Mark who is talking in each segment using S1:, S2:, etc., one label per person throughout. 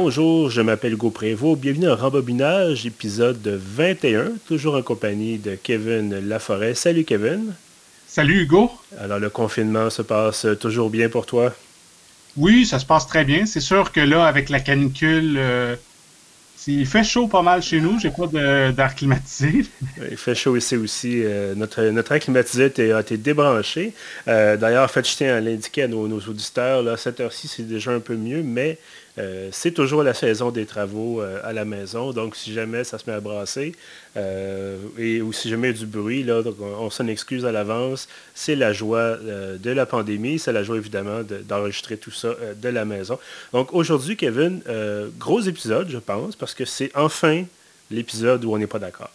S1: Bonjour, je m'appelle Hugo Prévost. Bienvenue à Rembobinage, épisode 21, toujours en compagnie de Kevin Laforêt. Salut Kevin.
S2: Salut Hugo.
S1: Alors le confinement se passe toujours bien pour toi?
S2: Oui, ça se passe très bien. C'est sûr que là, avec la canicule, euh, il fait chaud pas mal chez nous. J'ai pas d'air climatisé.
S1: Il fait chaud ici aussi. Euh, notre, notre air climatisé a été, débranché. Euh, d'ailleurs, en fait, je tiens à l'indiquer à nos, nos auditeurs, là, cette heure-ci, c'est déjà un peu mieux, mais euh, c'est toujours la saison des travaux euh, à la maison, donc si jamais ça se met à brasser, euh, et ou si jamais il y a du bruit, là, on, s'en excuse à l'avance. C'est la joie de la pandémie, c'est la joie évidemment d'enregistrer tout ça de la maison. Donc aujourd'hui, Kevin, gros épisode, je pense, parce que c'est enfin l'épisode où on n'est pas d'accord.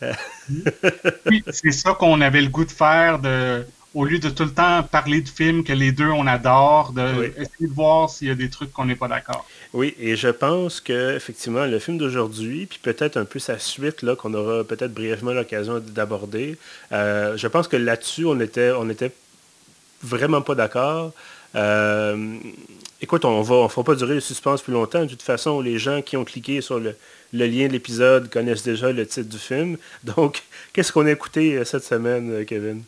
S2: oui, c'est ça qu'on avait le goût de faire, de au lieu de tout le temps parler de films que les deux on adore, de essayer de voir s'il y a des trucs qu'on n'est pas d'accord.
S1: Oui, et je pense que effectivement le film d'aujourd'hui, puis peut-être un peu sa suite là qu'on aura peut-être brièvement l'occasion d'aborder, euh, je pense que là-dessus on était on était vraiment pas d'accord. Euh, écoute, on va on fera pas durer le suspense plus longtemps. De toute façon, les gens qui ont cliqué sur le, le lien de l'épisode connaissent déjà le titre du film. Donc, qu'est-ce qu'on a écouté euh, cette semaine, Kevin?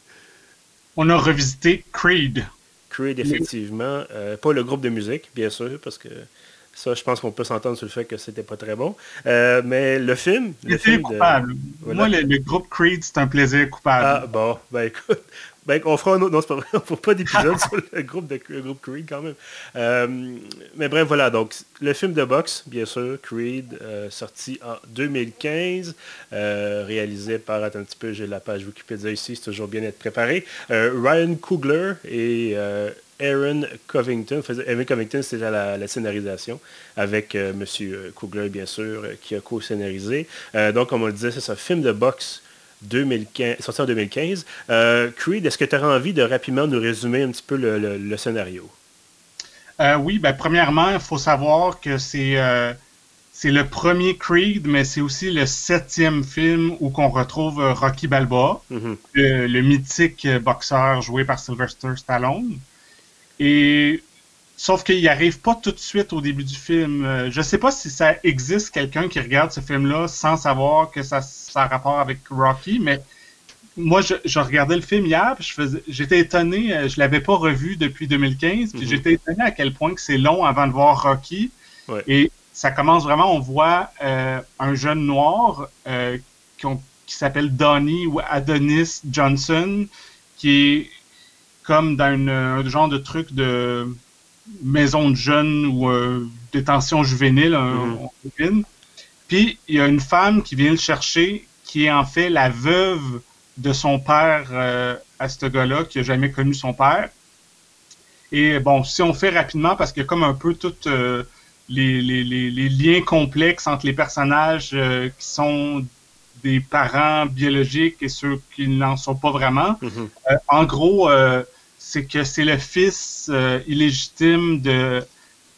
S2: On a revisité Creed.
S1: Creed, effectivement. Euh, pas le groupe de musique, bien sûr, parce que ça, je pense qu'on peut s'entendre sur le fait que c'était pas très bon. Euh, mais le film.
S2: Le film coupable. Moi, le, groupe Creed, c'est un plaisir coupable.
S1: Ah, bon, ben écoute. Ben, on fera un autre. Non, c'est pas vrai. On fera pas d'épisode sur le groupe, de, groupe Creed quand même. Euh, mais bref, voilà. Donc, le film de boxe, bien sûr, Creed, euh, sorti en 2015, euh, réalisé par. Attends un petit peu, j'ai la page Wikipédia ici, c'est toujours bien être préparé. Ryan Coogler et Aaron Covington. Aaron Covington, c'était la, la, scénarisation avec M. Coogler, bien sûr, qui a co-scénarisé. donc, comme on le disait, c'est un film de boxe 2015, sorti en 2015. Euh, Creed, est-ce que tu aurais envie de rapidement nous résumer un petit peu le, scénario?
S2: Euh, oui, ben, premièrement, il faut savoir que c'est euh, c'est le premier Creed, mais c'est aussi le septième film où qu'on retrouve Rocky Balboa, mm-hmm. le, mythique boxeur joué par Sylvester Stallone. Et Sauf qu'il arrive pas tout de suite au début du film. Euh, je sais pas si ça existe quelqu'un qui regarde ce film-là sans savoir que ça, ça a rapport avec Rocky, mais moi, je, regardais le film hier, puis j'étais étonné, euh, je l'avais pas revu depuis 2015, puis mhm. j'étais étonné à quel point que c'est long avant de voir Rocky. Et ça commence vraiment, on voit euh, un jeune noir qui, qui s'appelle Donnie ou Adonis Johnson, qui est comme dans un genre de truc de maison de jeunes ou euh, détention juvénile, mm Puis il y a une femme qui vient le chercher, qui est en fait la veuve de son père euh, à ce gars-là, qui a jamais connu son père. Et bon, si on fait rapidement, parce qu'il y a comme un peu tous euh, les, liens complexes entre les personnages qui sont des parents biologiques et ceux qui n'en sont pas vraiment. Mm-hmm. en gros, c'est que c'est le fils euh, illégitime de,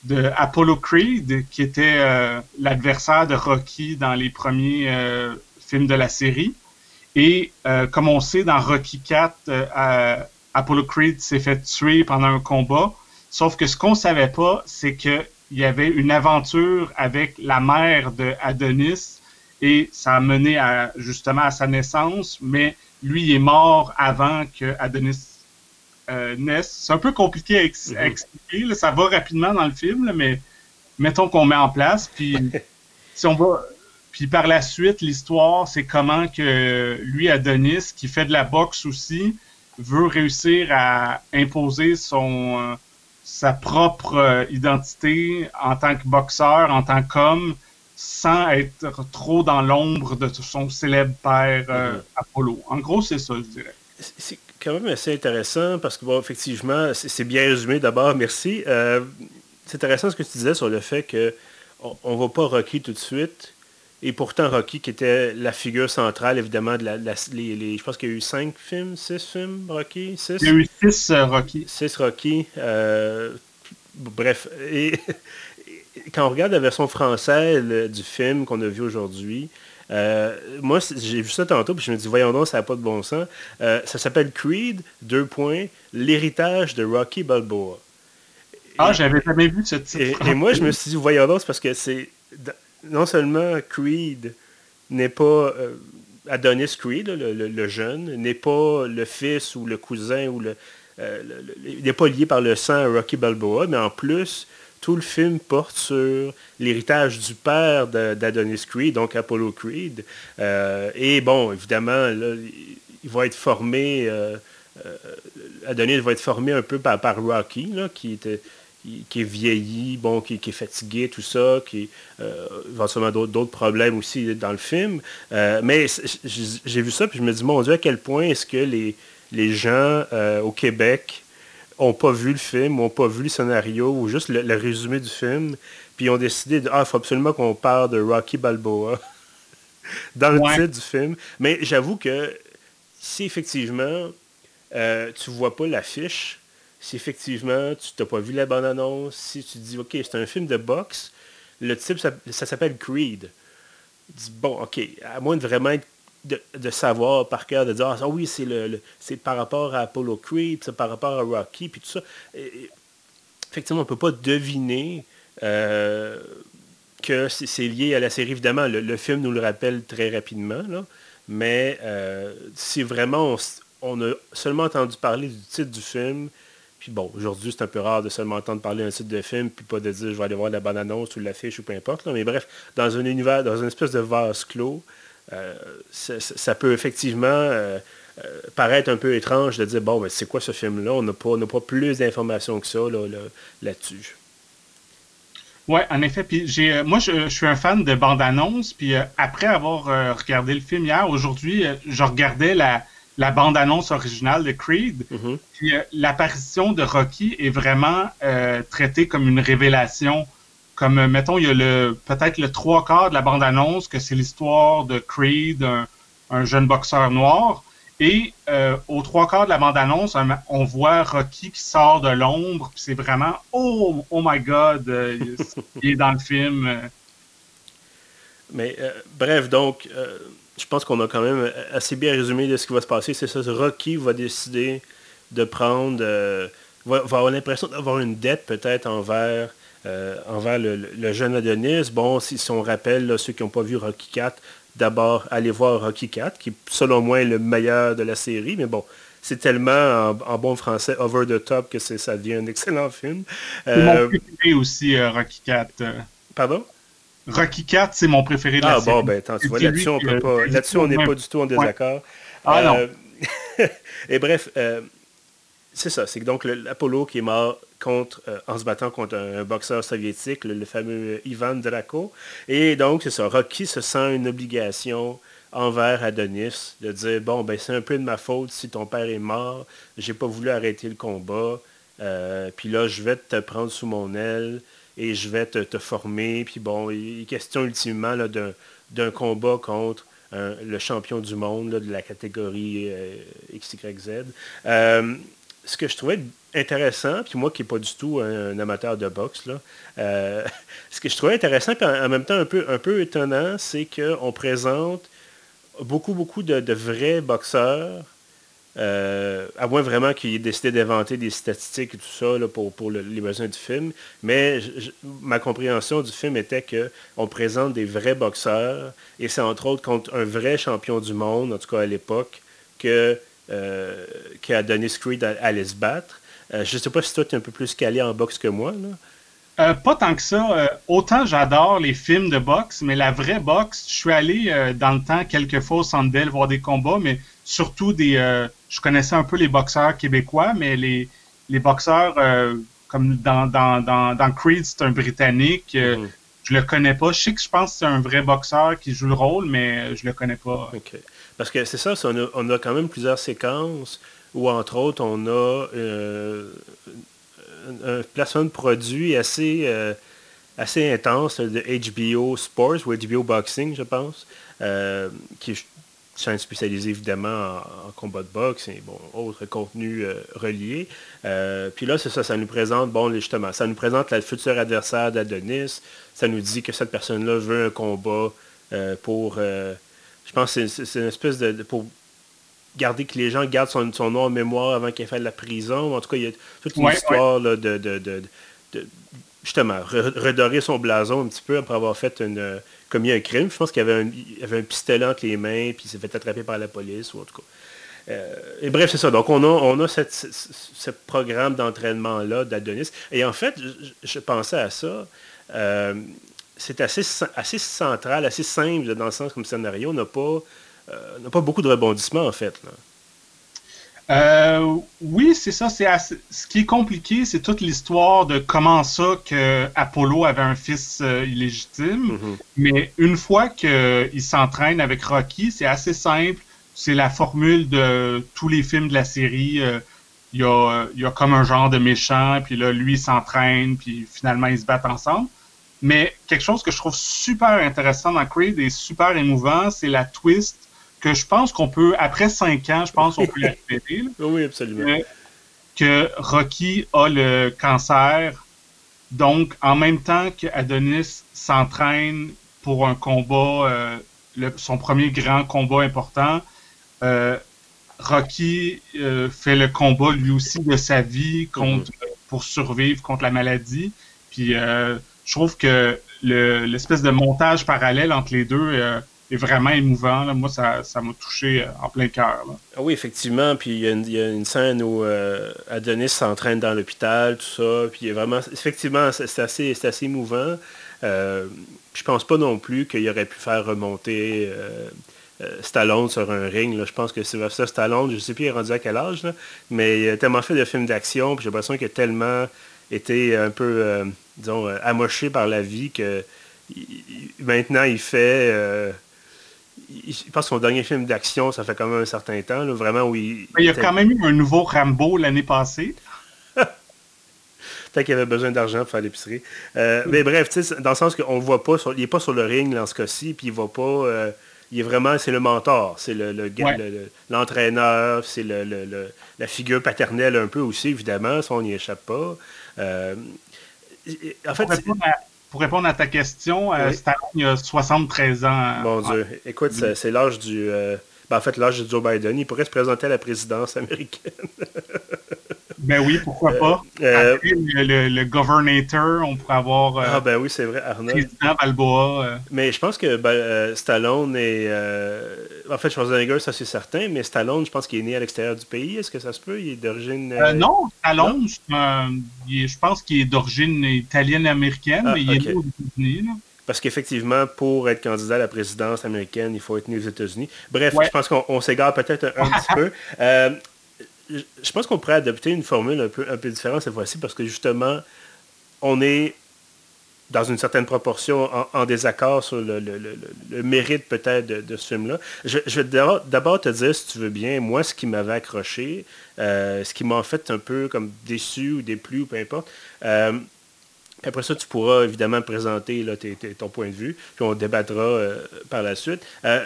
S2: de Apollo Creed, qui était euh, l'adversaire de Rocky dans les premiers euh, films de la série. Et comme on sait, dans Rocky 4, Apollo Creed s'est fait tuer pendant un combat. Sauf que ce qu'on savait pas, c'est qu'il y avait une aventure avec la mère de Adonis et ça a mené à, justement à sa naissance, mais lui est mort avant que Adonis euh. C'est un peu compliqué à, mhm. expliquer. Ça va rapidement dans le film, mais mettons qu'on met en place. Puis si on va. Puis par la suite, l'histoire, c'est comment que lui, Adonis, qui fait de la boxe aussi, veut réussir à imposer son euh, sa propre euh, identité en tant que boxeur, en tant qu'homme, sans être trop dans l'ombre de son célèbre père mhm. Apollo. En gros, c'est ça, je dirais
S1: quand même assez intéressant parce que, bon, effectivement, c'est bien résumé d'abord, merci. Euh, c'est intéressant ce que tu disais sur le fait que on ne va pas Rocky tout de suite. Et pourtant, Rocky, qui était la figure centrale, évidemment, de la, les, je pense qu'il y a eu cinq films, six films, Rocky,
S2: six? Il y a eu six euh, Rocky.
S1: Six Rocky. Euh, bref, et, quand on regarde la version française du film qu'on a vu aujourd'hui, euh, moi, j'ai vu ça tantôt, puis je me dis, voyons donc, ça n'a pas de bon sens. Euh, ça s'appelle Creed, deux points, l'héritage de Rocky Balboa.
S2: ah, j'avais jamais vu ce titre.
S1: Et, moi, je me suis dit, voyons donc, parce que c'est. Non seulement Creed n'est pas. Euh, Adonis Creed, le, jeune, n'est pas le fils ou le cousin ou le. Il n'est pas lié par le sang à Rocky Balboa, mais en plus, tout le film porte sur l'héritage du père d'Adonis Creed, donc Apollo Creed. Euh, et bon, évidemment, il va être formé. Adonis va être formé un peu par, Rocky, qui est vieilli, qui, est fatigué, tout ça, qui euh, éventuellement d'autres problèmes aussi dans le film. Euh, mais j'ai vu ça, puis je me dis, mon Dieu, à quel point est-ce que les, gens euh, au Québec n'ont pas vu le film, n'ont pas vu le scénario, ou juste le, résumé du film, puis ont décidé, de, ah, il faut absolument qu'on parle de Rocky Balboa dans le titre du film. Mais j'avoue que si effectivement tu vois pas l'affiche, si effectivement tu n'as pas vu la bande-annonce, si tu dis, OK, c'est un film de boxe, le type, ça, s'appelle Creed. Dis, bon, OK, à moins de vraiment de, savoir par cœur, de dire, ah oui, c'est par rapport à Apollo Creed, c'est par rapport à Rocky, puis tout ça. effectivement, on ne peut pas deviner euh, que c'est lié à la série. Évidemment, le, film nous le rappelle très rapidement, mais euh, si vraiment on, a seulement entendu parler du titre du film, puis bon, aujourd'hui, c'est un peu rare de seulement entendre parler d'un site de film, puis pas de dire je vais aller voir la bande annonce ou l'affiche ou peu importe. Mais bref, dans un univers, dans une espèce de vase clos, euh, ça, peut effectivement euh, euh, paraître un peu étrange de dire bon, ben, c'est quoi ce film-là? On n'a pas, pas plus d'informations que ça là-dessus.
S2: Oui, en effet. Puis j'ai, moi, je, suis un fan de bande annonce. Puis après avoir regardé le film hier, aujourd'hui, je regardais la, la bande-annonce originale de Creed. Mm-hmm. Puis l'apparition de Rocky est vraiment traitée comme une révélation. Comme, euh, mettons, il y a le peut-être le trois quarts de la bande-annonce que c'est l'histoire de Creed, un, jeune boxeur noir. Et aux trois quarts de la bande-annonce, on voit Rocky qui sort de l'ombre. C'est vraiment oh, oh my God, il est dans le film.
S1: Mais bref, donc je pense qu'on a quand même assez bien résumé de ce qui va se passer. C'est ça, Rocky va décider de prendre, euh, va, avoir l'impression d'avoir une dette peut-être envers, euh, envers le, jeune Adonis. Bon, si, on rappelle ceux qui n'ont pas vu Rocky 4, d'abord aller voir Rocky 4, qui selon moi est le meilleur de la série, mais bon, c'est tellement en, bon français over the top que ça devient un excellent film.
S2: Euh, aussi Rocky 4.
S1: Pardon?
S2: Rocky 4, c'est mon préféré de la
S1: ah, bon, ben attends, tu vois, là-dessus, on peut pas. Là-dessus, on n'est pas du tout en désaccord.
S2: Ah non.
S1: Euh, et bref, euh, c'est ça. C'est donc l'Apollo qui est mort euh, en se battant contre un, boxeur soviétique, le, fameux Ivan Draco. Et donc, c'est ça. Rocky se sent une obligation envers Adonis de dire bon ben c'est un peu de ma faute si ton père est mort j'ai pas voulu arrêter le combat puis là je vais te prendre sous mon aile et je vais te, former. Puis bon, il est question ultimement d'un combat contre le champion du monde de la catégorie euh, XYZ. Euh, ce que je trouvais intéressant, puis moi qui n'ai pas du tout un, amateur de boxe, là, euh, ce que je trouvais intéressant, puis en, même temps un peu, un peu étonnant, c'est qu'on présente beaucoup, beaucoup de vrais boxeurs euh, à moins vraiment qu'il ait décidé d'inventer des statistiques et tout ça pour, pour les besoins du film. Mais ma compréhension du film était qu'on présente des vrais boxeurs et c'est entre autres contre un vrai champion du monde, en tout cas à l'époque, que, euh, Adonis Creed allait se battre. Euh, je ne sais pas si toi tu es un peu plus calé en boxe que moi.
S2: Euh, pas tant que ça. autant j'adore les films de boxe, mais la vraie boxe, je suis allé dans le temps quelques fois au Centre voir des combats, mais surtout des. Je connaissais un peu les boxeurs québécois, mais les, les boxeurs, comme dans, dans, dans, dans, Creed, c'est un Britannique. Mhm. Je le connais pas. Je sais que je pense que c'est un vrai boxeur qui joue le rôle, mais je le connais pas.
S1: Parce que c'est ça, on, a, quand même plusieurs séquences où, entre autres, on a un placement de produit assez, assez intense de HBO Sports ou HBO Boxing, je pense, qui chaîne spécialisée évidemment en, combat de boxe et bon, autres contenus euh, reliés. Euh, puis là, c'est ça, ça nous présente, bon, justement, ça nous présente la future adversaire d'Adonis. Ça nous dit que cette personne-là veut un combat euh, pour. Je pense que c'est une espèce de, pour garder que les gens gardent son, son nom en mémoire avant qu'il fasse de la prison. En tout cas, il y a toute une histoire de, de, justement, redorer son blason un petit peu après avoir fait une, commis un crime. Je pense qu'il avait un, avait un pistolet entre les mains, puis il s'est fait attraper par la police, ou en tout cas. Euh, et bref, c'est ça. Donc, on a, on a ce programme d'entraînement-là d'Adonis. Et en fait, je, pensais à ça. Euh, c'est assez, assez central, assez simple dans le sens comme scénario. On n'a pas, euh, pas beaucoup de rebondissements, en fait.
S2: oui, c'est ça. C'est Ce qui est compliqué, c'est toute l'histoire de comment ça que Apollo avait un fils illégitime. Mm-hmm. Mais une fois qu'il s'entraîne avec Rocky, c'est assez simple c'est la formule de tous les films de la série. Euh, il y, a, comme un genre de méchant, puis là, lui s'entraîne, puis finalement, ils se battent ensemble. Mais quelque chose que je trouve super intéressant dans Creed et super émouvant, c'est la twist que je pense qu'on peut, après cinq ans, je pense qu'on peut la répéter.
S1: Oui, absolument.
S2: Que, Rocky a le cancer. Donc, en même temps qu'Adonis s'entraîne pour un combat, euh, son premier grand combat important, euh, Rocky euh, fait le combat lui aussi de sa vie contre, mhm. pour survivre contre la maladie. Puis euh, je trouve que l'espèce de montage parallèle entre les deux est vraiment émouvant. Moi, ça, m'a touché en plein cœur.
S1: Ah oui, effectivement. Puis il y, a une scène où Adonis s'entraîne dans l'hôpital, tout ça. Puis vraiment, effectivement, c'est assez, assez émouvant. je pense pas non plus qu'il aurait pu faire remonter euh, Stallone sur un ring. Je pense que Sylvester Stallone, je ne sais plus est rendu à quel âge, mais il a tellement fait de films d'action, j'ai l'impression qu'il a tellement été un peu, euh, disons, euh, amoché par la vie que maintenant il fait... je pense que son dernier film d'action, ça fait quand même un certain temps, vraiment où il...
S2: Il y a quand même eu un nouveau Rambo l'année passée.
S1: Peut-être qu'il avait besoin d'argent pour faire l'épicerie. mais bref, dans le sens qu'on ne voit pas, il n'est pas sur le ring dans ce cas-ci, puis il ne va pas il est vraiment, c'est le mentor, c'est le, l'entraîneur, c'est le, la figure paternelle un peu aussi, évidemment, ça on n'y échappe pas. Euh,
S2: en fait, pour répondre, à, ta question, euh, il a 73 ans.
S1: Mon Dieu, écoute, c'est, l'âge du... Euh, ben, en fait, l'âge de Joe Biden, il pourrait se présenter à la présidence américaine.
S2: Ben oui, pourquoi pas. Euh, le, le, governator, on pourrait avoir.
S1: Euh, ah ben oui, c'est vrai, Arnold.
S2: Président Balboa. Euh.
S1: Mais je pense que ben, Stallone est. En fait, Schwarzenegger, ça c'est certain, mais Stallone, je pense qu'il est né à l'extérieur du pays. Est-ce que ça se peut? Il est d'origine.
S2: non, Stallone, je pense qu'il est d'origine italienne-américaine, ah, mais il est né aux États-Unis.
S1: Parce qu'effectivement, pour être candidat à la présidence américaine, il faut être né aux États-Unis. Bref, je pense qu'on s'égare peut-être un, petit peu je pense qu'on pourrait adopter une formule un peu, un peu différente cette fois-ci parce que justement, on est dans une certaine proportion en, désaccord sur le, mérite peut-être de, ce film-là. Je, vais d'abord te dire, si tu veux bien, moi, ce qui m'avait accroché, euh, ce qui m'a en fait un peu comme déçu ou déplu ou peu importe. Euh, après ça, tu pourras évidemment présenter ton point de vue, puis on débattra euh, par la suite.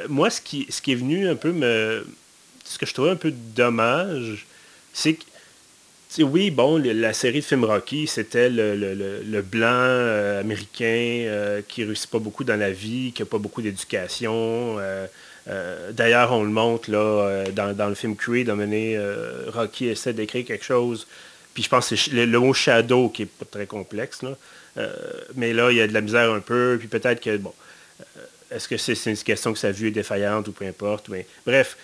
S1: moi, ce qui, ce qui est venu un peu me... Ce que je trouvais un peu dommage, c'est que, oui, bon, la série de films Rocky, c'était le, blanc euh, américain euh, qui réussit pas beaucoup dans la vie, qui n'a pas beaucoup d'éducation. Euh, d'ailleurs, on le montre là, dans, le film Creed, à Rocky essaie d'écrire quelque chose. Puis je pense que c'est le, mot shadow qui est pas très complexe. mais là, il y a de la misère un peu. Puis peut-être que, bon, est-ce que c'est une question que sa vue est défaillante ou peu importe. Mais bref,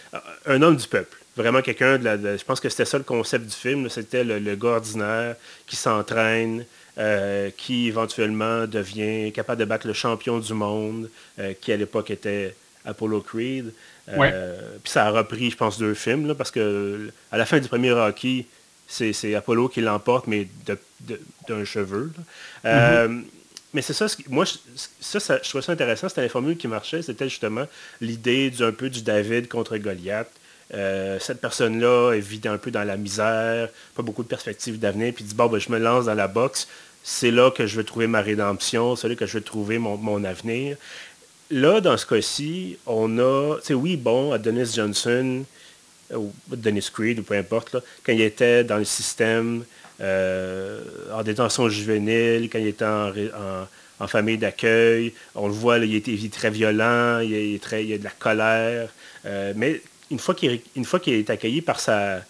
S1: un homme du peuple vraiment quelqu'un de la. je pense que c'était ça le concept du film. C'était le, gars ordinaire qui s'entraîne, euh, qui éventuellement devient capable de battre le champion du monde, euh, qui à l'époque était Apollo Creed. Euh, puis ça a repris, je pense, deux films, parce que à la fin du premier Rocky, c'est Apollo qui l'emporte, mais d'un cheveu. Mm-hmm. Mais c'est ça, moi, ça, ça, je trouvais ça intéressant, c'était la formule qui marchait, c'était justement l'idée d'un peu du David contre Goliath. Euh, cette personne-là vide un peu dans la misère, pas beaucoup de perspectives d'avenir, puis dit, bon, ben, je me lance dans la boxe, c'est là que je veux trouver ma rédemption, c'est là que je veux trouver mon, avenir. Là, dans ce cas-ci, on a, tu sais, oui, bon, Adonis Johnson, ou Dennis Creed, ou peu importe, quand il était dans le système euh, en détention juvénile, quand il était en, famille d'accueil, on le voit, il, est, très violent, il, est très, il a de la colère, euh, mais une fois qu'il est, accueilli par sa,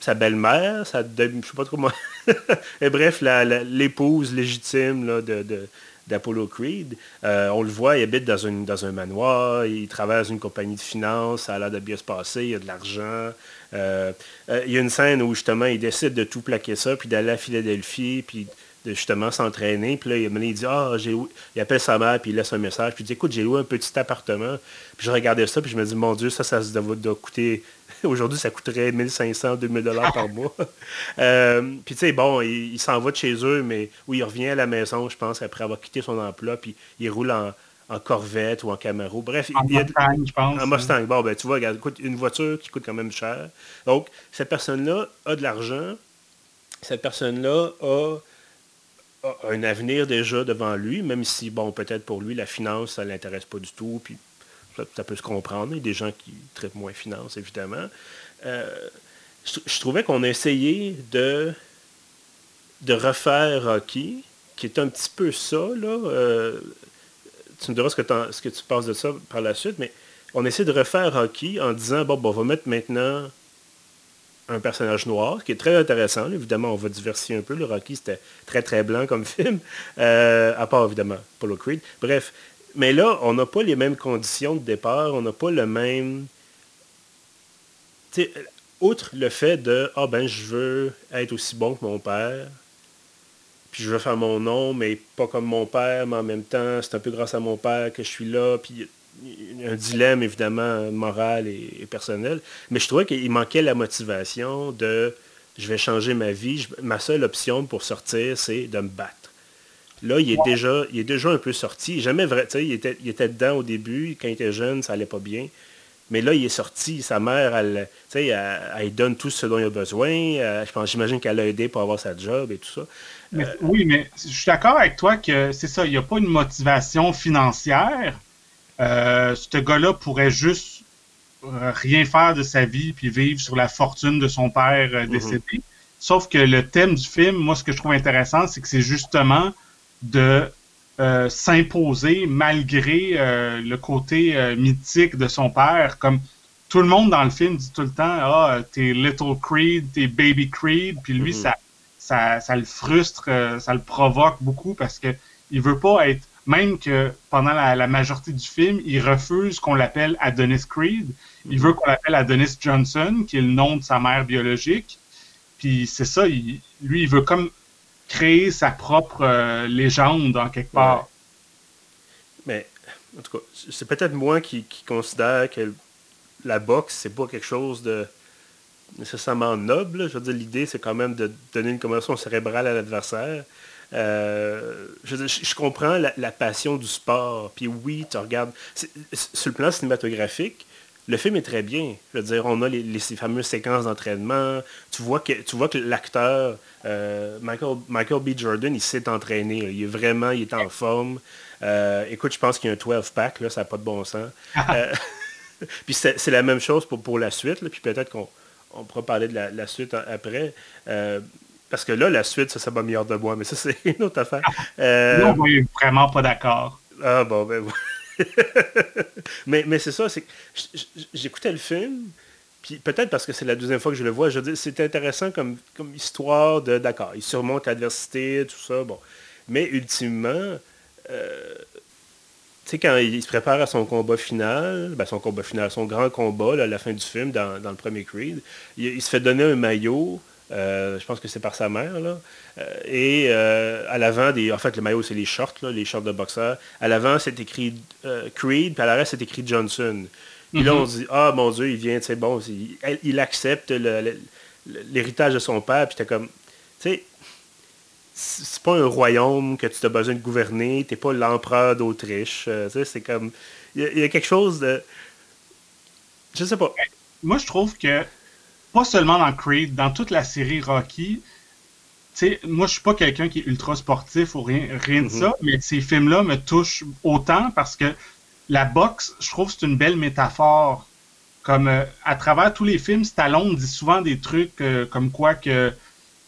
S1: sa belle-mère, sa je sais pas trop comment, Et bref, l'épouse légitime là, de, d'Apollo Creed. Euh, on le voit, il habite dans, une, dans un manoir, il travaille dans une compagnie de finances, ça a l'air de bien se passer, il y a de l'argent. Euh, euh, il y a une scène où justement il décide de tout plaquer ça, puis d'aller à Philadelphie, puis de justement s'entraîner. Puis là, il, dit, ah, j'ai il appelle sa mère, puis il laisse un message. Puis il dit, écoute, j'ai loué un petit appartement. Puis je regardais ça, puis je me dis, mon Dieu, ça, ça doit, coûter... Aujourd'hui, ça coûterait 1500, 2000 dollars par mois. Euh, puis tu sais, bon, il, s'en va de chez eux, mais oui, il revient à la maison, je pense, après avoir quitté son emploi, puis il roule en, Corvette ou en Camaro. Bref,
S2: en il, Mustang, je pense.
S1: En Mustang. Bon, ben tu vois, regarde, écoute, une voiture qui coûte quand même cher. Donc, cette personne-là a de l'argent. Cette personne-là a un avenir déjà devant lui, même si, bon, peut-être pour lui, la finance, ça ne l'intéresse pas du tout, puis ça, peut se comprendre. Il y a des gens qui traitent moins finance, évidemment. Euh, je, trouvais qu'on a essayé de, de refaire Rocky, qui est un petit peu ça, là. Euh, tu me diras ce que, tu penses de ça par la suite, mais on essaie de refaire Rocky en disant, bon, bon on va mettre maintenant un personnage noir, qui est très intéressant. Évidemment, on va diversifier un peu. Le Rocky, c'était très, très blanc comme film. Euh, à part, évidemment, Polo Creed. Bref. Mais là, on n'a pas les mêmes conditions de départ. On n'a pas le même... outre le fait de « Ah ben, je veux être aussi bon que mon père. Puis je veux faire mon nom, mais pas comme mon père. Mais en même temps, c'est un peu grâce à mon père que je suis là. » Puis un dilemme évidemment moral et, personnel, mais je trouvais qu'il manquait la motivation de je vais changer ma vie, ma seule option pour sortir, c'est de me battre. Là, il est, déjà, il est déjà un peu sorti. Jamais vrai, il était, il était dedans au début, quand il était jeune, ça allait pas bien. Mais là, il est sorti. Sa mère, elle, elle, donne tout ce dont il a besoin. Euh, j'imagine qu'elle l'a aidé pour avoir sa job et tout ça.
S2: oui, mais je suis d'accord avec toi que c'est ça, il n'y a pas une motivation financière, euh, ce gars-là pourrait juste euh, rien faire de sa vie puis vivre sur la fortune de son père euh, décédé. Mhm. Sauf que le thème du film, moi, ce que je trouve intéressant, c'est que c'est justement de s'imposer malgré le côté mythique de son père. Comme tout le monde dans le film dit tout le temps, ah, t'es Little Creed, t'es Baby Creed, puis lui, mhm. ça, ça, ça le frustre, ça le provoque beaucoup parce que il veut pas être même que pendant la, majorité du film, il refuse qu'on l'appelle Adonis Creed. Il veut qu'on l'appelle Adonis Johnson, qui est le nom de sa mère biologique. Puis c'est ça, lui, il veut comme créer sa propre euh, légende en quelque part.
S1: Mais, en tout cas, c'est peut-être moi qui, considère que la boxe, c'est pas quelque chose de nécessairement noble. Je veux dire, l'idée, c'est quand même de donner une commotion cérébrale à l'adversaire. Euh, je, comprends la, passion du sport. Puis oui, tu regardes. Sur le plan cinématographique, le film est très bien. Je veux dire, on a les, ces fameuses séquences d'entraînement. Tu vois que, tu vois que l'acteur, euh, Michael, Michael B. Jordan, il s'est entraîné. Il est vraiment, il est en forme. Euh, écoute, je pense qu'il y a un 12-pack, là, ça n'a pas de bon sens. puis c'est la même chose pour, pour la suite. puis peut-être qu'on on pourra parler de la, suite après. Parce que là, la suite, ça, ça va meilleur de moi, mais ça, c'est une autre affaire.
S2: Euh... Non, oui, vraiment pas d'accord.
S1: Ah bon, ben mais mais c'est ça, c'est j'écoutais le film, puis peut-être parce que c'est la deuxième fois que je le vois, je dis c'est intéressant comme, comme histoire de d'accord, il surmonte l'adversité, tout ça, bon. Mais ultimement, euh, tu sais, quand il se prépare à son combat final, ben son combat final, son grand combat, à la fin du film, dans, le premier Creed, il, se fait donner un maillot euh, je pense que c'est par sa mère. Là. Euh, et euh, à l'avant, des, en fait, le maillot, c'est les shorts, les shorts de boxeur. À l'avant, c'est écrit Creed, puis à l'arrière, c'est écrit Johnson. Puis là, on se dit, ah, mon Dieu, il vient, c'est bon, il, accepte l'héritage de son père, puis t'es comme, tu sais, c'est pas un royaume que tu as besoin de gouverner, t'es pas l'empereur d'Autriche, c'est comme, il y, y, a quelque chose de, je sais pas.
S2: Moi, je trouve que pas seulement dans Creed, dans toute la série Rocky, sais, moi, je suis pas quelqu'un qui est ultra sportif ou rien, rien de mhm. ça, mais ces films-là me touchent autant parce que la boxe, je trouve que c'est une belle métaphore. Comme euh, à travers tous les films, Stallone dit souvent des trucs euh, comme quoi que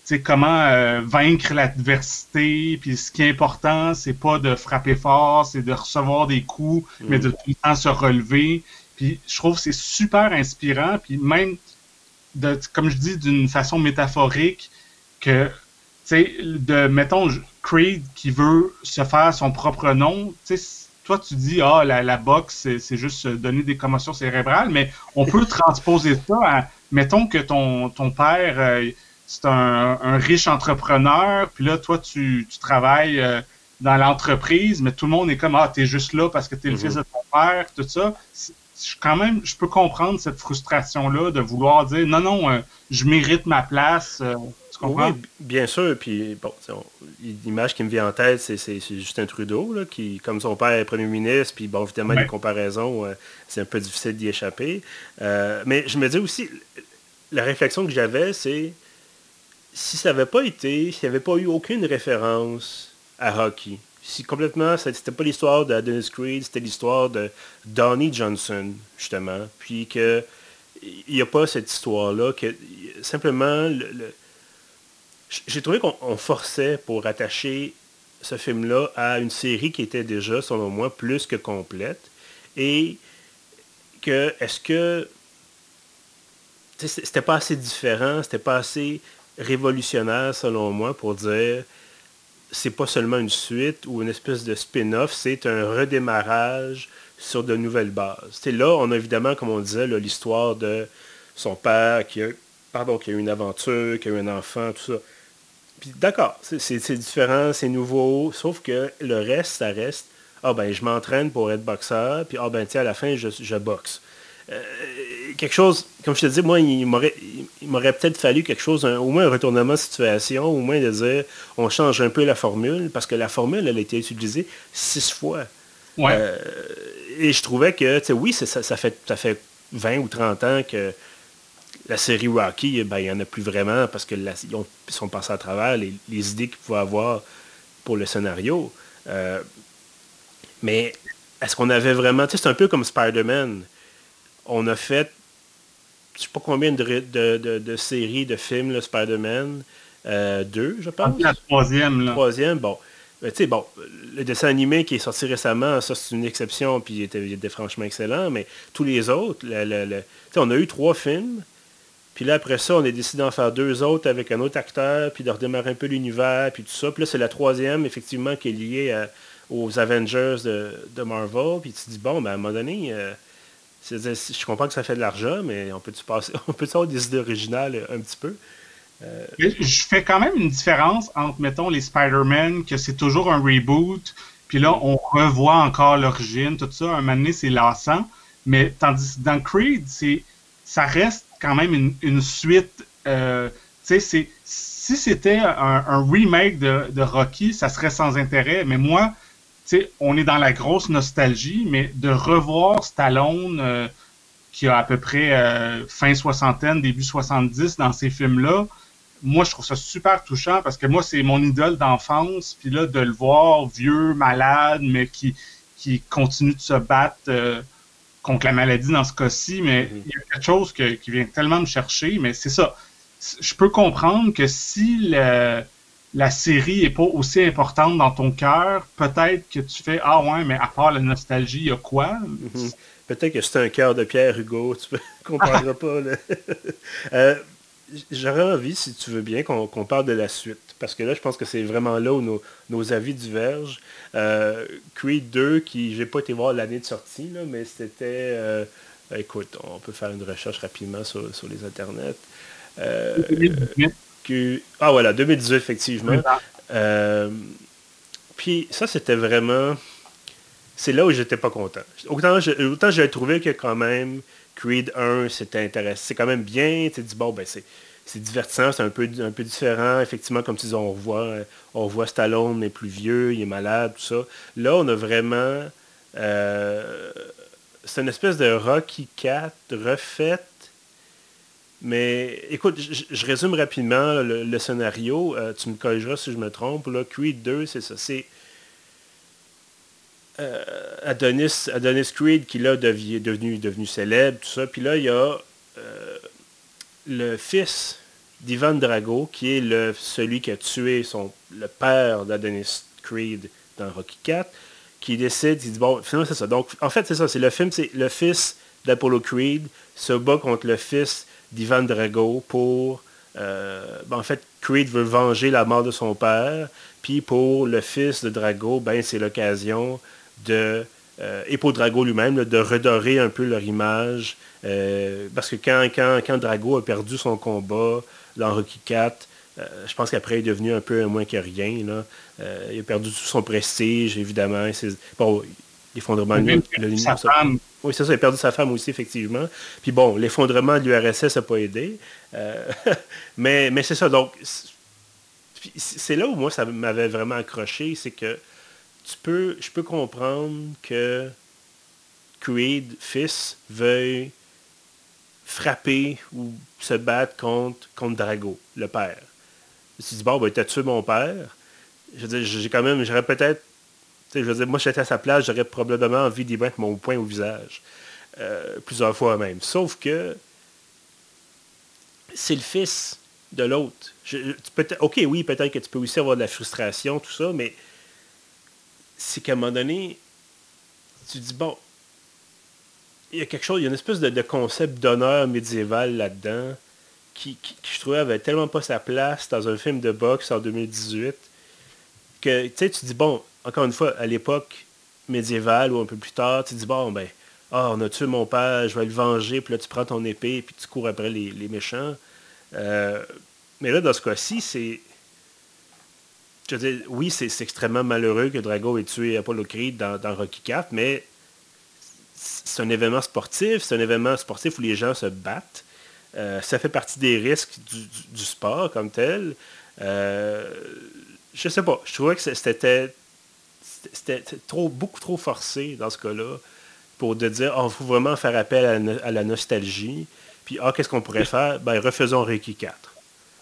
S2: sais comment euh, vaincre l'adversité, puis ce qui est important, c'est pas de frapper fort, c'est de recevoir des coups, mais de mhm. tout le temps se relever. Puis je trouve que c'est super inspirant, puis même comme je dis, d'une façon métaphorique, que sais, de, mettons, Creed qui veut se faire son propre nom, tu sais, toi, tu dis, ah, la, la boxe, c'est juste donner des commotions cérébrales, mais on peut transposer ça à, mettons que ton, ton père, euh, c'est un, un, riche entrepreneur, puis là, toi, tu, tu travailles euh, dans l'entreprise, mais tout le monde est comme, ah, t'es juste là parce que t'es le fils mhm. de ton père, tout ça. Je, quand même, je peux comprendre cette frustration-là de vouloir dire, non, non, euh, je mérite ma place.
S1: Oui, bien sûr. Puis, bon, l'image qui me vient en tête, c'est Justin Trudeau, là, qui, comme son père est premier ministre, puis, bon, évidemment, les comparaisons, euh, c'est un peu difficile d'y échapper. Euh, mais je me dis aussi, la réflexion que j'avais, c'est si ça n'avait pas été, s'il n'y avait pas eu aucune référence à si complètement, c'était pas l'histoire de Dennis Creed, c'était l'histoire de Donnie Johnson, justement, puis que il n'y a pas cette histoire-là, que simplement le j'ai trouvé qu'on forçait pour attacher ce film-là à une série qui était déjà, selon moi, plus que complète. Et que, est-ce que c'était pas assez différent, c'était pas assez révolutionnaire, selon moi, pour dire c'est pas seulement une suite ou une espèce de spin-off, c'est un redémarrage sur de nouvelles bases. là, on a évidemment, comme on disait, l'histoire de son père qui a, pardon, qui a eu une aventure, qui a eu un enfant, tout ça d'accord, c'est différent, c'est nouveau, sauf que le reste, ça reste, ah ben je m'entraîne pour être boxeur, puis ah ben tiens, à la fin, je, boxe. Euh, quelque chose, comme je te dis, moi, il m'aurait peut-être fallu quelque chose, au moins un retournement de situation, au moins de dire, on change un peu la formule, parce que la formule, elle a été utilisée six fois. Euh, et je trouvais que, tu sais, oui, ça, ça, fait, ça fait 20 ou 30 ans que la série Rocky, ben, il n'y en a plus vraiment parce qu'ils sont passés à travers les, idées qu'ils pouvaient avoir pour le scénario. Euh, mais est-ce qu'on avait vraiment... Tu sais, c'est un peu comme Spider-Man. On a fait, je ne sais pas combien de, séries, de films, Spider-Man. Euh, deux, je pense.
S2: La troisième, là.
S1: Troisième, bon. tu sais, bon, le dessin animé qui est sorti récemment, ça c'est une exception, puis il était, franchement excellent, mais tous les autres, le, on a eu trois films, puis là, après ça, on a décidé d'en faire deux autres avec un autre acteur, puis de redémarrer un peu l'univers, puis tout ça. Puis là, c'est la troisième, effectivement, qui est liée aux Avengers de, Marvel. Puis tu te dis, bon, ben, à un moment donné, euh, je comprends que ça fait de l'argent, mais on peut-tu passer, on peut avoir des idées originales un petit peu?
S2: Euh, je fais quand même une différence entre, mettons, les Spider-Man, que c'est toujours un reboot, puis là, on revoit encore l'origine, tout ça. Un moment donné, c'est lassant. Mais tandis que dans Creed, ça reste quand même une, suite. Euh, si c'était un, remake de, Rocky, ça serait sans intérêt. Mais moi, on est dans la grosse nostalgie, mais de revoir Stallone, euh, qui a à peu près euh, fin soixantaine, début 70 dans ces films-là, moi, je trouve ça super touchant parce que moi, c'est mon idole d'enfance. Puis là, de le voir vieux, malade, mais qui, qui continue de se battre contre la maladie dans ce cas-ci, mais mhm. il y a quelque chose qui vient tellement me chercher, mais c'est ça. Je peux comprendre que si la série n'est pas aussi importante dans ton cœur, peut-être que tu fais Ah ouais, mais à part la nostalgie, il y a quoi? Mhm.
S1: Peut-être que c'est un cœur de pierre, Hugo, tu ne comprendras pas. Euh, j'aurais envie, si tu veux bien, qu'on parle de la suite. Parce que là, je pense que c'est vraiment là où nos, avis divergent. Euh, Creed 2, qui j'ai pas été voir l'année de sortie, mais c'était. Euh, écoute, on peut faire une recherche rapidement sur, les internets. Euh, ah voilà, 2018, effectivement. puis ça, c'était vraiment. C'est là où j'étais pas content. Autant, autant j'avais trouvé que quand même Creed 1, c'était intéressant. C'est quand même bien. Tu dis, bon, ben c'est c'est divertissant, c'est un peu, un peu différent. Effectivement, comme tu dis, on revoit, on revoit Stallone, mais plus vieux, il est malade, tout ça. Là, on a vraiment... Euh, c'est une espèce de Rocky 4 refaite. Mais écoute, je, résume rapidement le, scénario. Euh, tu me corrigeras si je me trompe. Là, Creed 2, c'est ça. C'est euh, Adonis, Adonis Creed qui là devenu, devenu célèbre, tout ça. Puis là, il y a le fils d'Ivan Drago, qui est le, celui qui a tué son, le père d'Adonis Creed dans Rocky 4, qui décide, il dit, bon, finalement c'est ça. Donc, en fait, c'est ça, c'est le film, c'est le fils d'Apollo Creed se bat contre le fils d'Ivan Drago pour ben, en fait, Creed veut venger la mort de son père. Puis pour le fils de Drago, ben, c'est l'occasion de, et pour Drago lui-même, de redorer un peu leur image. parce que quand, quand, quand Drago a perdu son combat dans Rocky 4, je pense qu'après, il est devenu un peu moins que rien. Là. il a perdu tout son prestige, évidemment. Bon, l'effondrement de l'Union. Oui, c'est ça, il a perdu sa femme aussi, effectivement. Puis bon, l'effondrement de l'URSS n'a pas aidé. Euh, mais mais c'est ça, donc c'est là où moi ça m'avait vraiment accroché, c'est que tu peux, je peux comprendre que Creed, fils, veuille frapper ou se battre contre, contre Drago, le père. Me suis dit, bon, ben, t'as tué mon père? Je veux dire, j'ai quand même, j'aurais peut-être je veux dire, moi, j'étais à sa place, j'aurais probablement envie d'y mettre mon poing au visage. Euh, plusieurs fois même. Sauf que c'est le fils de l'autre. Ok, oui, peut-être que tu peux aussi avoir de la frustration, tout ça, mais c'est qu'à un moment donné, tu dis, bon, il y a quelque chose, il y a une espèce de, concept d'honneur médiéval là-dedans qui, je trouvais avait tellement pas sa place dans un film de boxe en 2018 que tu sais, tu dis, bon, encore une fois, à l'époque médiévale ou un peu plus tard, tu dis, bon, ben, ah, on a tué mon père, je vais le venger, puis là, tu prends ton épée, puis tu cours après les, méchants. Euh, mais là, dans ce cas-ci, c'est. Je veux dire, oui, c'est extrêmement malheureux que Drago ait tué Apollo Creed dans, Rocky IV, mais c'est un événement sportif, c'est un événement sportif où les gens se battent. Euh, ça fait partie des risques du, sport comme tel. Euh, je sais pas, je trouvais que c'était c'était trop, beaucoup trop forcé dans ce cas-là pour de dire, oh, il faut vraiment faire appel à, la nostalgie. Puis, ah, qu'est-ce qu'on pourrait faire? Ben, refaisons Reiki 4.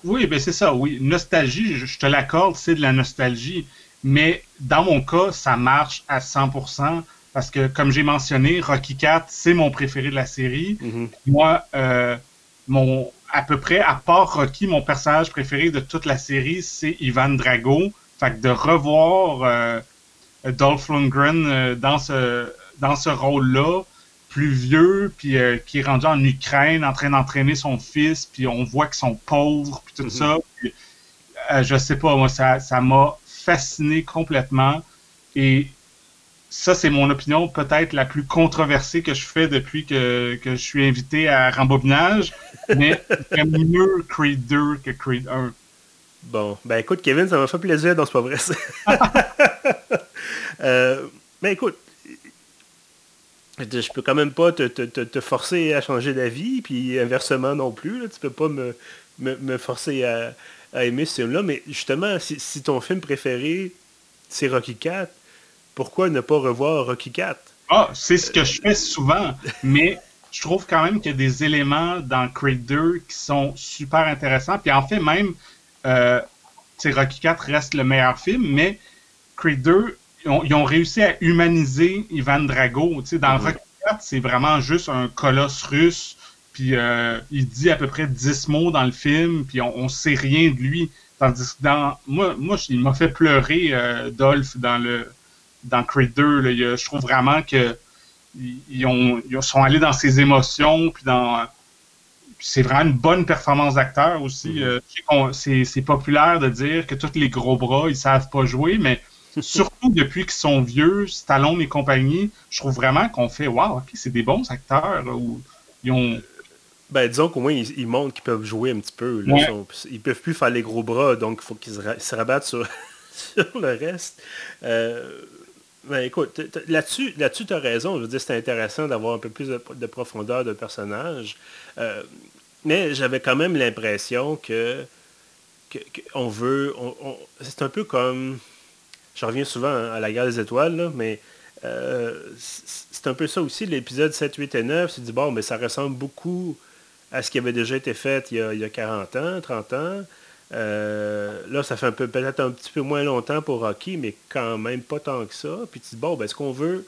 S2: Oui, ben c'est ça, oui. Nostalgie, je, te l'accorde, c'est de la nostalgie. Mais dans mon cas, ça marche à 100% parce que, comme j'ai mentionné, Rocky 4, c'est mon préféré de la série. Mm-hmm. Moi, euh, mon, à peu près, à part Rocky, mon personnage préféré de toute la série, c'est Ivan Drago. Fait que de revoir euh, Dolph Lundgren euh, dans ce, dans ce rôle-là, plus vieux, puis euh, qui est rendu en Ukraine en train d'entraîner son fils, puis on voit qu'ils sont pauvres, puis tout ça. Mhm. Euh, je sais pas, moi, ça, ça m'a fasciné complètement. Et ça, c'est mon opinion peut-être la plus controversée que je fais depuis que, que je suis invité à Rembobinage. Mais j'aime mieux Creed 2 que Creed 1.
S1: Bon, ben écoute, Kevin, ça m'a fait plaisir, donc c'est pas vrai. euh, ben écoute, je peux quand même pas te, forcer à changer d'avis, puis inversement non plus. Là, tu peux pas me, me, forcer à, aimer ce film-là. Mais justement, si, ton film préféré, c'est Rocky 4, pourquoi ne pas revoir Rocky 4?
S2: Ah, c'est ce que je fais souvent, mais je trouve quand même qu'il y a des éléments dans Creed 2 qui sont super intéressants. Puis en fait, même, euh, Rocky 4 reste le meilleur film, mais Creed 2, ils ont, réussi à humaniser Ivan Drago. Dans mhm. Rocky 4, c'est vraiment juste un colosse russe, puis euh, il dit à peu près 10 mots dans le film, puis on, ne sait rien de lui. Tandis que dans. Moi, moi il m'a fait pleurer, euh, Dolph, dans le dans Creed 2. je trouve vraiment que ils, ont, ils sont allés dans ses émotions, puis dans c'est vraiment une bonne performance d'acteur aussi. Mhm. Euh, c'est populaire de dire que tous les gros bras, ils savent pas jouer, mais surtout depuis qu'ils sont vieux, Stallone et compagnie, je trouve vraiment qu'on fait Waouh, ok, c'est des bons acteurs. ils ont.
S1: Ben, disons qu'au moins, ils, montrent qu'ils peuvent jouer un petit peu. Ils, ne peuvent plus faire les gros bras, donc il faut qu'ils se, rabattent sur, le reste. Euh, ben, écoute, là-dessus, là-dessus, tu as raison. Je veux dire, c'est intéressant d'avoir un peu plus de, profondeur de personnage. Euh, mais j'avais quand même l'impression que, on veut. c'est un peu comme. Je reviens souvent à la guerre des étoiles, mais euh, c'est un peu ça aussi, l'épisode 7, 8 et 9. C'est dit, bon, mais ça ressemble beaucoup à ce qui avait déjà été fait il y a, 40 ans, 30 ans. Euh, là, ça fait un peu peut-être un petit peu moins longtemps pour Rocky, mais quand même pas tant que ça. Puis tu dis, bon, ben, est-ce qu'on veut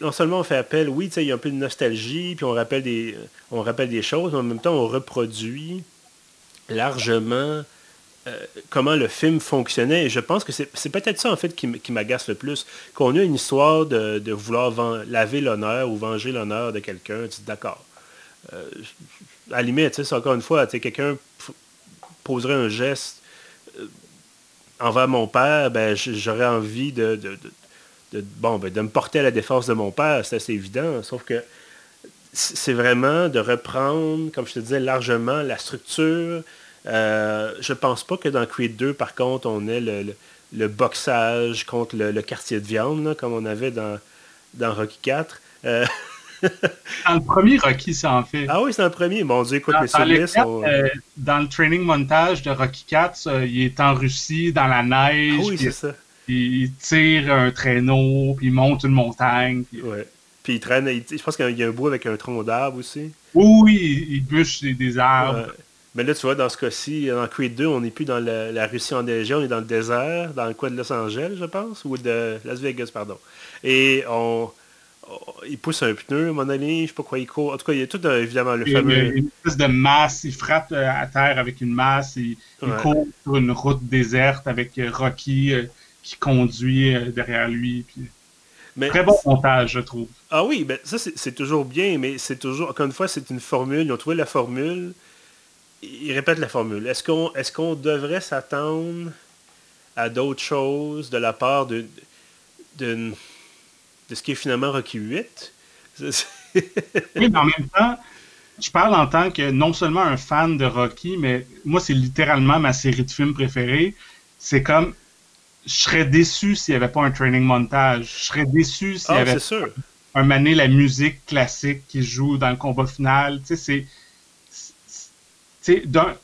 S1: non seulement on fait appel, oui, il y a un peu de nostalgie, puis on rappelle des, on rappelle des choses, mais en même temps, on reproduit largement euh, comment le film fonctionnait. Et je pense que c'est peut-être ça, en fait, qui, m'agace le plus. Qu'on a une histoire de, vouloir laver l'honneur ou venger l'honneur de quelqu'un, tu d'accord. à la limite, encore une fois, quelqu'un poserait un geste envers mon père, ben, j'aurais envie de, bon, ben, de me porter à la défense de mon père, c'est assez évident, sauf que c'est vraiment de reprendre, comme je te disais, largement la structure. Euh, je pense pas que dans Creed 2, par contre, on ait le, boxage contre le, quartier de viande, comme on avait dans, dans Rocky 4. Euh,
S2: dans le premier Rocky, ça en fait.
S1: Ah oui, c'est dans le premier. Mon Dieu, écoute,
S2: dans, mes dans, euh, dans le training montage de Rocky 4, il est en Russie, dans la neige.
S1: Ah oui, c'est ça.
S2: Il tire un traîneau, puis il monte une montagne. Puis...
S1: Ouais. Puis il traîne, je pense qu'il y a un bout avec un tronc d'arbre aussi.
S2: Oui, il bûche des, arbres.
S1: Mais là, tu vois, dans ce cas-ci, dans Creed 2, on n'est plus dans la, Russie enneigée, on est dans le désert, dans le coin de Los Angeles, je pense, ou de Las Vegas, pardon. Et on, il pousse un pneu, à mon ami, je sais pas quoi il court. En tout cas, il y a tout, euh, évidemment, le fameux...
S2: Une espèce de masse, il frappe euh, à terre avec une masse, il, court sur une route déserte avec euh, Rocky qui conduit derrière lui. Très bon montage, je trouve.
S1: Ah oui, ben ça c'est toujours bien, mais c'est toujours, encore une fois, c'est une formule. Ils ont trouvé la formule. Ils répètent la formule. Est-ce qu'on est qu'on devrait s'attendre à d'autres choses de la part de, de, de, ce qui est finalement Rocky 8?
S2: oui, mais en même temps, je parle en tant que non seulement un fan de Rocky, mais moi, c'est littéralement ma série de films préférée. C'est comme je serais déçu s'il n'y avait pas un training montage. Je serais déçu s'il y ah, avait un mané la musique classique qui joue dans le combat final. Tu sais, c'est.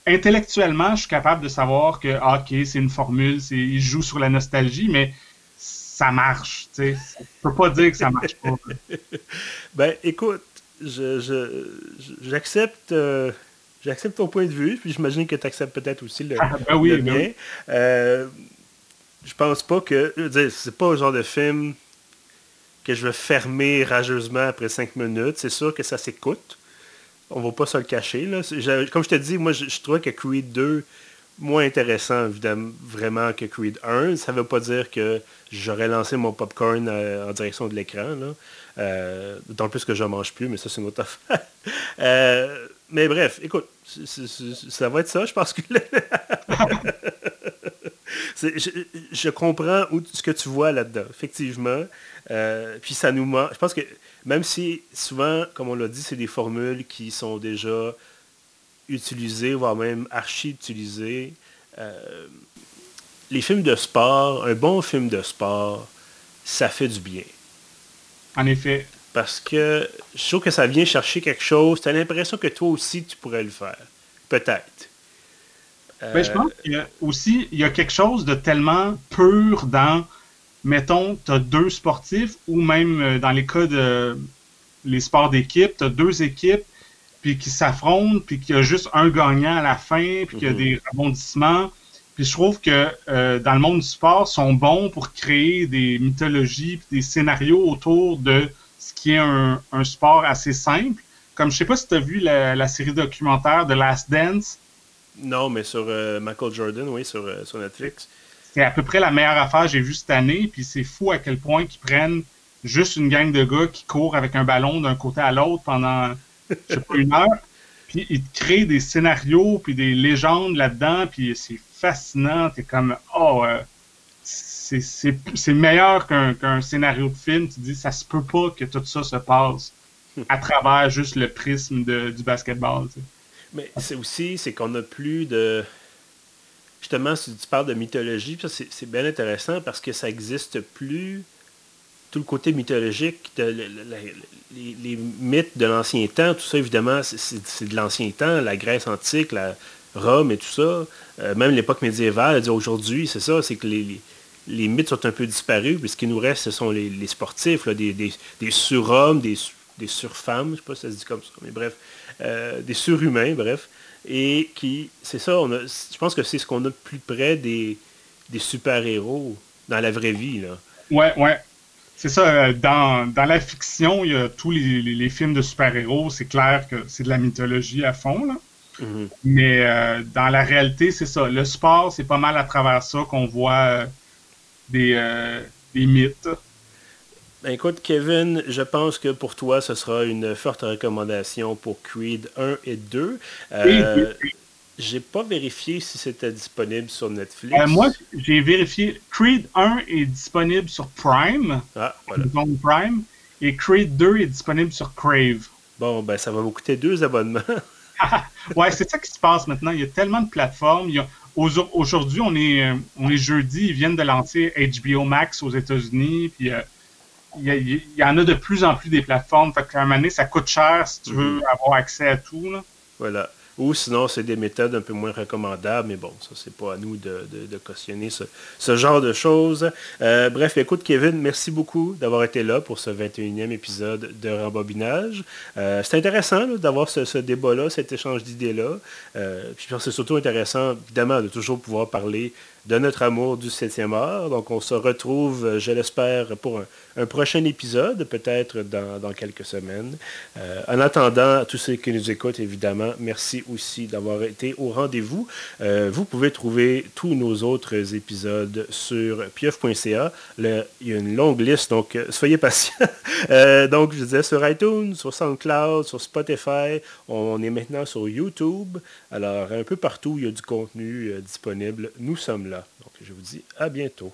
S2: Intellectuellement, je suis capable de savoir que, ah, OK, c'est une formule, il joue sur la nostalgie, mais ça marche. Tu sais. peux pas dire que ça marche pas.
S1: ben, écoute, j'accepte. Euh, j'accepte ton point de vue, puis j'imagine que tu acceptes peut-être aussi le, ah, ben oui, ben mien. Euh, je pense pas que. C'est pas le genre de film que je vais fermer rageusement après cinq minutes. C'est sûr que ça s'écoute. On va pas se le cacher. Là. Comme je te dis, moi, je, trouvais que Creed 2, moins intéressant, évidemment, vraiment, que Creed 1. Ça veut pas dire que j'aurais lancé mon popcorn euh, en direction de l'écran. Euh, d'autant plus que je mange plus, mais ça, c'est une autre affaire. Euh, mais bref, écoute, ça va être ça, je pense que... je, comprends ce que tu vois là-dedans, effectivement. Euh, puis ça nous manque. Je pense que même si souvent, comme on l'a dit, c'est des formules qui sont déjà utilisées, voire même archi-utilisées. Euh, les films de sport, un bon film de sport, ça fait du bien.
S2: En effet.
S1: Parce que je trouve que ça vient chercher quelque chose. Tu as l'impression que toi aussi, tu pourrais le faire. Peut-être.
S2: Ben, je pense qu'il y a aussi il y a quelque chose de tellement pur dans, mettons, tu as deux sportifs, ou même euh, dans les cas de les sports d'équipe, tu as deux équipes, puis qui s'affrontent, puis qu'il y a juste un gagnant à la fin, puis qu'il y a mhm. des rebondissements. Puis je trouve que euh, dans le monde du sport, sont bons pour créer des mythologies, puis des scénarios autour de ce qui est un, sport assez simple. Comme je sais pas si tu as vu la, la série documentaire de Last Dance,
S1: non, mais sur euh, Michael Jordan, oui, sur, euh, sur Netflix.
S2: C'est à peu près la meilleure affaire que j'ai vue cette année, puis c'est fou à quel point qu'ils prennent juste une gang de gars qui courent avec un ballon d'un côté à l'autre pendant, je sais pas, une heure, puis ils créent des scénarios, puis des légendes là-dedans, puis c'est fascinant, t'es comme, oh, euh, c'est meilleur qu'un scénario de film, tu dis, ça se peut pas que tout ça se passe à travers juste le prisme du basketball, tu sais.
S1: Mais c'est aussi, c'est qu'on n'a plus de... Justement, si tu parles de mythologie, c'est bien intéressant parce que ça n'existe plus tout le côté mythologique, les, mythes de l'ancien temps, tout ça, évidemment, c'est de l'ancien temps, la Grèce antique, la Rome et tout ça, euh, même l'époque médiévale, aujourd'hui, c'est ça, c'est que les, mythes sont un peu disparus, puis ce qui nous reste, ce sont les, sportifs, des, des, des surhommes, des, des surfemmes, je ne sais pas si ça se dit comme ça, mais bref, euh, des surhumains, bref, et qui, c'est ça, on a, je pense que c'est ce qu'on a de plus près des, des super-héros dans la vraie vie. Là.
S2: Ouais, ouais. C'est ça, euh, dans, dans, la fiction, il y a tous les, les, films de super-héros, c'est clair que c'est de la mythologie à fond, là. Mm-hmm. Mais euh, dans la réalité, c'est ça. Le sport, c'est pas mal à travers ça qu'on voit des, des mythes.
S1: Ben, écoute, Kevin, je pense que pour toi, ce sera une forte recommandation pour Creed 1 et 2. Euh, j'ai pas vérifié si c'était disponible sur Netflix.
S2: Euh, moi, j'ai vérifié. Creed 1 est disponible sur Prime.
S1: Ah, voilà.
S2: Prime. Et Creed 2 est disponible sur Crave.
S1: Bon, ben ça va vous coûter deux abonnements.
S2: ouais, c'est ça qui se passe maintenant. Il y a tellement de plateformes. Aujourd'hui, on est, euh, on est jeudi, ils viennent de lancer HBO Max aux États-Unis. Puis euh, il, y en a de plus en plus des plateformes. Fait qu'à un moment donné, ça coûte cher si tu veux mm-hmm. avoir accès à tout.
S1: Voilà. Ou sinon, c'est des méthodes un peu moins recommandables, mais bon, ça, c'est pas à nous de, cautionner ce, genre de choses. Euh, bref, écoute, Kevin, merci beaucoup d'avoir été là pour ce 21e épisode de Rembobinage. Euh, c'est intéressant d'avoir ce, débat-là, cet échange d'idées-là. Euh, puis c'est surtout intéressant, évidemment, de toujours pouvoir parler de notre amour du 7e art. Donc, on se retrouve, euh, je l'espère, pour un, prochain épisode, peut-être dans, quelques semaines. Euh, en attendant, tous ceux qui nous écoutent, évidemment, merci aussi d'avoir été au rendez-vous. Euh, vous pouvez trouver tous nos autres épisodes sur pieuf.ca. Il y a une longue liste, donc soyez patients. donc, je disais sur iTunes, sur SoundCloud, sur Spotify. On est maintenant sur YouTube. Alors, un peu partout, il y a du contenu disponible. Nous sommes là. Donc, je vous dis à bientôt.